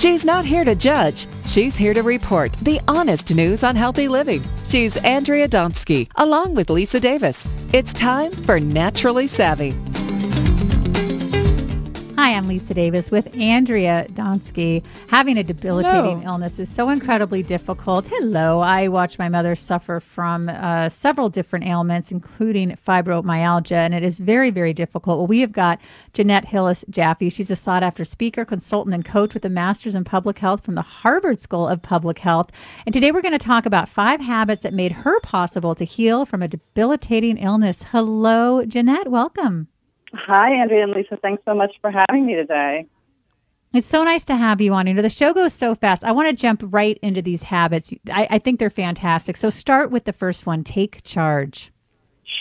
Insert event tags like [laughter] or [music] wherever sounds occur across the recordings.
She's not here to judge. She's here to report the honest news on healthy living. She's Andrea Donsky, along with Lisa Davis. It's time for Naturally Savvy. Hi, I'm Lisa Davis with Andrea Donsky. Having a debilitating Hello. illness is so incredibly difficult. Hello. I watched my mother suffer from uh, several different ailments, including fibromyalgia, and it is very, very difficult. Well, we have got Janette Hillis Jaffe. She's a sought after speaker, consultant, and coach with a master's in public health from the Harvard School of Public Health. And today we're going to talk about five habits that made her possible to heal from a debilitating illness. Hello, Janette. Welcome. Hi, Andrea and Lisa. Thanks so much for having me today. It's so nice to have you on. You know, the show goes so fast. I want to jump right into these habits. I, I think they're fantastic. So start with the first one take charge.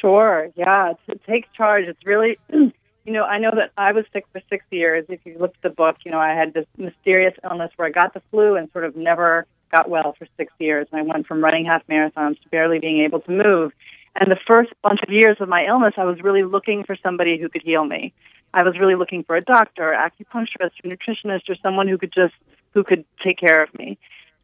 Sure. Yeah. To take charge. It's really, [clears throat] you know, I know that I was sick for six years. If you look at the book, you know, I had this mysterious illness where I got the flu and sort of never got well for six years. And I went from running half marathons to barely being able to move. And the first bunch of years of my illness, I was really looking for somebody who could heal me. I was really looking for a doctor, acupuncturist, or nutritionist, or someone who could just who could take care of me.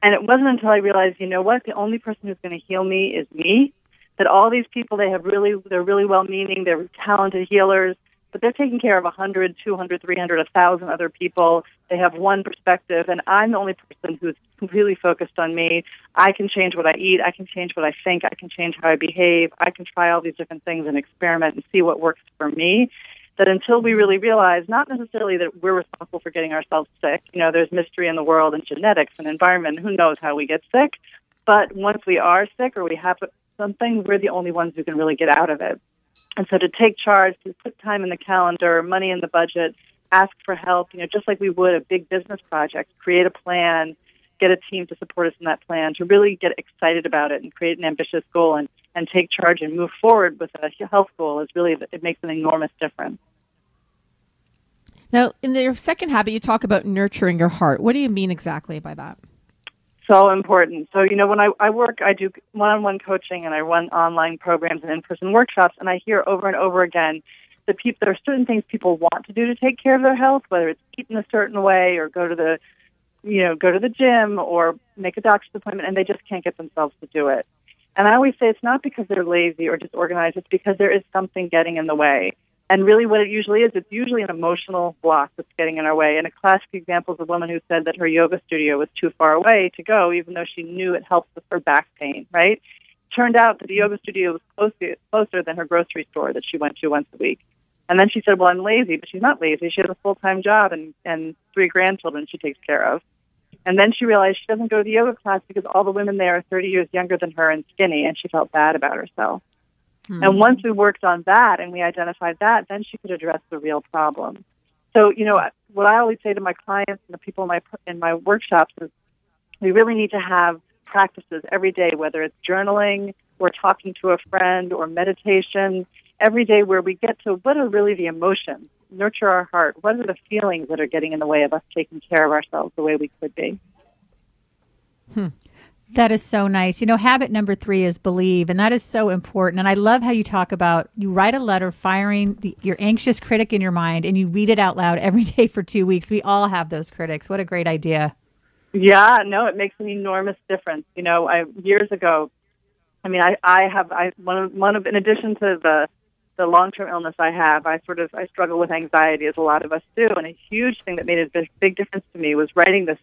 And it wasn't until I realized, you know what, the only person who's going to heal me is me. That all these people, they have really, they're really well-meaning, they're talented healers, but they're taking care of 100, 200, 300, 1,000 other people. They have one perspective, and I'm the only person who's completely focused on me. I can change what I eat. I can change what I think. I can change how I behave. I can try all these different things and experiment and see what works for me. That until we really realize, not necessarily that we're responsible for getting ourselves sick, you know, there's mystery in the world and genetics and environment. Who knows how we get sick? But once we are sick or we have something, we're the only ones who can really get out of it. And so to take charge, to put time in the calendar, money in the budget, ask for help, you know, just like we would a big business project, create a plan, get a team to support us in that plan, to really get excited about it and create an ambitious goal and, and take charge and move forward with a health goal is really, it makes an enormous difference. Now, in your second habit, you talk about nurturing your heart. What do you mean exactly by that? So important. So, you know, when I, I work, I do one on one coaching and I run online programs and in person workshops, and I hear over and over again that people, there are certain things people want to do to take care of their health, whether it's eat in a certain way or go to the, you know, go to the gym or make a doctor's appointment, and they just can't get themselves to do it. And I always say it's not because they're lazy or disorganized, it's because there is something getting in the way. And really, what it usually is, it's usually an emotional block that's getting in our way. And a classic example is a woman who said that her yoga studio was too far away to go, even though she knew it helped with her back pain, right? Turned out that the yoga studio was closer, closer than her grocery store that she went to once a week. And then she said, Well, I'm lazy, but she's not lazy. She has a full time job and, and three grandchildren she takes care of. And then she realized she doesn't go to the yoga class because all the women there are 30 years younger than her and skinny, and she felt bad about herself. Hmm. And once we worked on that and we identified that, then she could address the real problem. So, you know, what I always say to my clients and the people in my in my workshops is, we really need to have practices every day, whether it's journaling or talking to a friend or meditation, every day where we get to what are really the emotions, nurture our heart. What are the feelings that are getting in the way of us taking care of ourselves the way we could be? That is so nice. You know, habit number three is believe, and that is so important. And I love how you talk about you write a letter firing the, your anxious critic in your mind, and you read it out loud every [laughs] day for two weeks. We all have those critics. What a great idea! Yeah, no, it makes an enormous difference. You know, I years ago, I mean, I I have I one of one of in addition to the the long term illness I have, I sort of I struggle with anxiety as a lot of us do, and a huge thing that made a big difference to me was writing this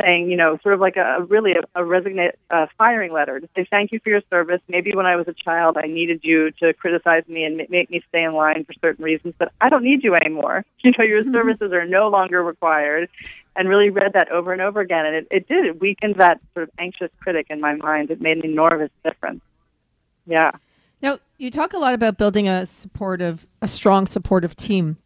saying, you know, sort of like a, really a, a resignate uh, firing letter to say thank you for your service. Maybe when I was a child, I needed you to criticize me and ma- make me stay in line for certain reasons, but I don't need you anymore. [laughs] You know, your services are no longer required. And really read that over and over again, and it, it did. It weakened that sort of anxious critic in my mind. It made an enormous difference. Yeah. Now, you talk a lot about building a supportive, a strong supportive team.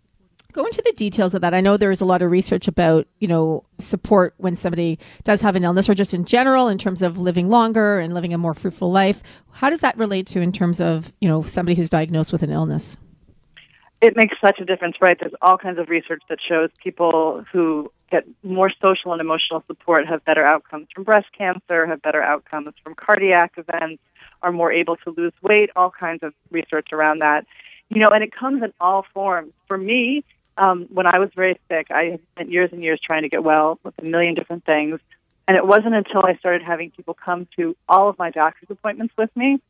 Go into the details of that. I know there is a lot of research about, you know, support when somebody does have an illness or just in general in terms of living longer and living a more fruitful life. How does that relate to in terms of, you know, somebody who's diagnosed with an illness? It makes such a difference, right? There's all kinds of research that shows people who get more social and emotional support have better outcomes from breast cancer, have better outcomes from cardiac events, are more able to lose weight, all kinds of research around that. You know, and it comes in all forms. For me, um, when I was very sick, I spent years and years trying to get well with a million different things. And it wasn't until I started having people come to all of my doctor's appointments with me,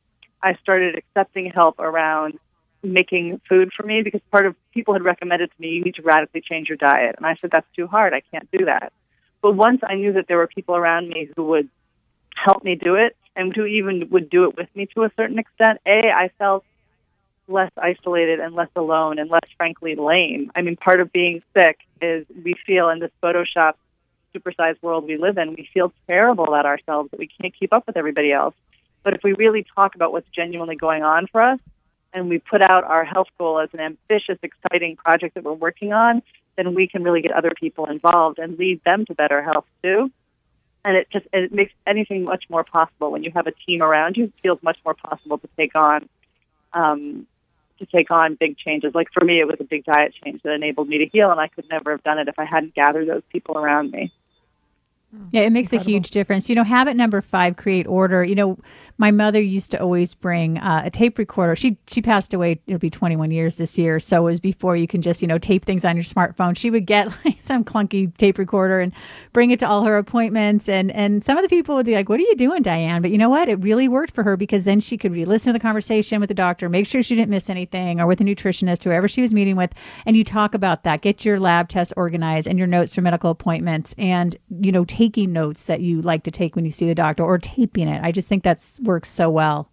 I started accepting help around making food for me because part of people had recommended to me, you need to radically change your diet. And I said, that's too hard. I can't do that. But once I knew that there were people around me who would help me do it and who even would do it with me to a certain extent, A, I felt less isolated and less alone and less frankly lame. I mean, part of being sick is we feel in this Photoshop supersized world we live in, we feel terrible about ourselves that we can't keep up with everybody else. But if we really talk about what's genuinely going on for us and we put out our health goal as an ambitious, exciting project that we're working on, then we can really get other people involved and lead them to better health too. And it just it makes anything much more possible when you have a team around you. It feels much more possible to take on um, to take on big changes. Like for me, it was a big diet change that enabled me to heal, and I could never have done it if I hadn't gathered those people around me. Yeah, it makes Incredible. a huge difference. You know, habit number five, create order. You know, my mother used to always bring uh, a tape recorder. She she passed away. It'll be 21 years this year. So it was before you can just you know tape things on your smartphone. She would get [laughs] like some clunky tape recorder and bring it to all her appointments. And and some of the people would be like, "What are you doing, Diane?" But you know what? It really worked for her because then she could re-listen to the conversation with the doctor, make sure she didn't miss anything, or with a nutritionist, whoever she was meeting with, and you talk about that. Get your lab tests organized and your notes for medical appointments, and you know taking notes that you like to take when you see the doctor, or taping it. I just think that's works so well.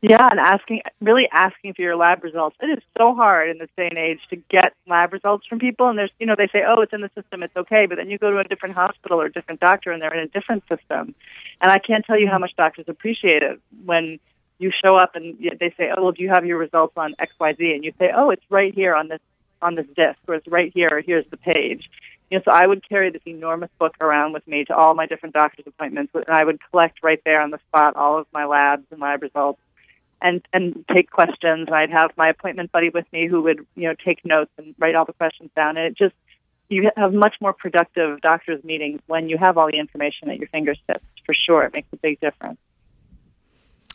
Yeah, and asking, really asking for your lab results. It is so hard in this day and age to get lab results from people. And there's, you know, they say, oh, it's in the system, it's okay. But then you go to a different hospital or a different doctor and they're in a different system. And I can't tell you how much doctors appreciate it when you show up and they say, oh, well, do you have your results on XYZ? And you say, oh, it's right here on this on this disc, or it's right here, or here's the page. You know, so I would carry this enormous book around with me to all my different doctor's appointments, and I would collect right there on the spot all of my labs and lab results and and take questions. And I'd have my appointment buddy with me who would you know take notes and write all the questions down. And it just you have much more productive doctors meetings when you have all the information at your fingertips. For sure, it makes a big difference.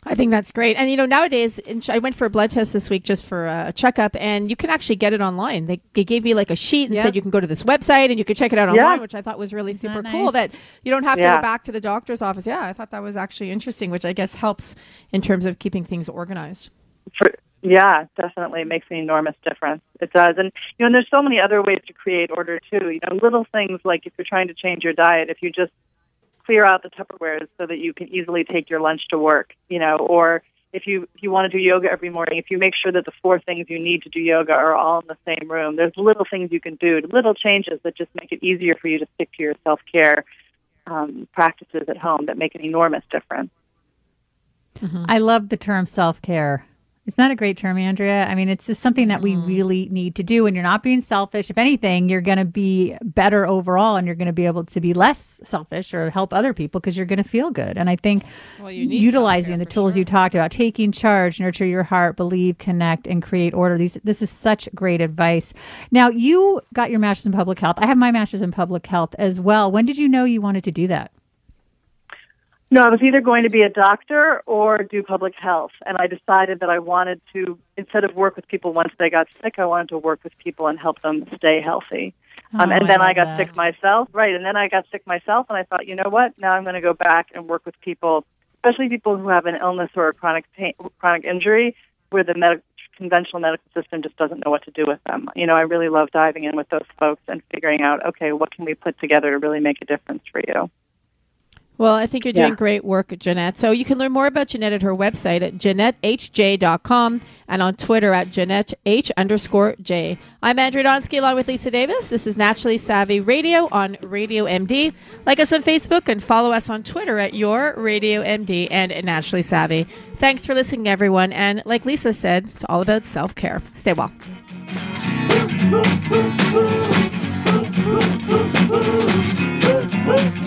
I think that's great. And you know, nowadays, I went for a blood test this week just for a checkup, and you can actually get it online. They, they gave me like a sheet and yep. said you can go to this website and you can check it out online, yeah. which I thought was really super that cool. That you don't have to go back to the doctor's office. Yeah, I thought that was actually interesting, which I guess helps in terms of keeping things organized. For, yeah, definitely it makes an enormous difference. It does, and you know, and there's so many other ways to create order too. You know, little things like if you're trying to change your diet, if you just clear out the Tupperwares so that you can easily take your lunch to work, you know, or if you if you want to do yoga every morning, if you make sure that the four things you need to do yoga are all in the same room, there's little things you can do, little changes that just make it easier for you to stick to your self care um, practices at home that make an enormous difference. Mm-hmm. I love the term self care. Isn't a great term, Andrea? I mean, it's just something that we mm. really need to do. And you're not being selfish. If anything, you're going to be better overall and you're going to be able to be less selfish or help other people because you're going to feel good. And I think well, utilizing the tools sure. you talked about, taking charge, nurture your heart, believe, connect, and create order. These, this is such great advice. Now, you got your master's in public health. I have my master's in public health as well. When did you know you wanted to do that? No, I was either going to be a doctor or do public health. And I decided that I wanted to, instead of work with people once they got sick, I wanted to work with people and help them stay healthy. Oh, um, and then I, I got that. sick myself. Right. And then I got sick myself. And I thought, you know what? Now I'm going to go back and work with people, especially people who have an illness or a chronic pain, chronic injury where the med- conventional medical system just doesn't know what to do with them. You know, I really love diving in with those folks and figuring out, okay, what can we put together to really make a difference for you? Well, I think you're doing yeah. great work, Janette. So you can learn more about Janette at her website at JanetteHJ.com and on Twitter at JanetteH underscore J. I'm Andrea Donsky along with Lisa Davis. This is Naturally Savvy Radio on Radio MD. Like us on Facebook and follow us on Twitter at Your Radio MD and Naturally Savvy. Thanks for listening, everyone. And like Lisa said, it's all about self care. Stay well. [laughs]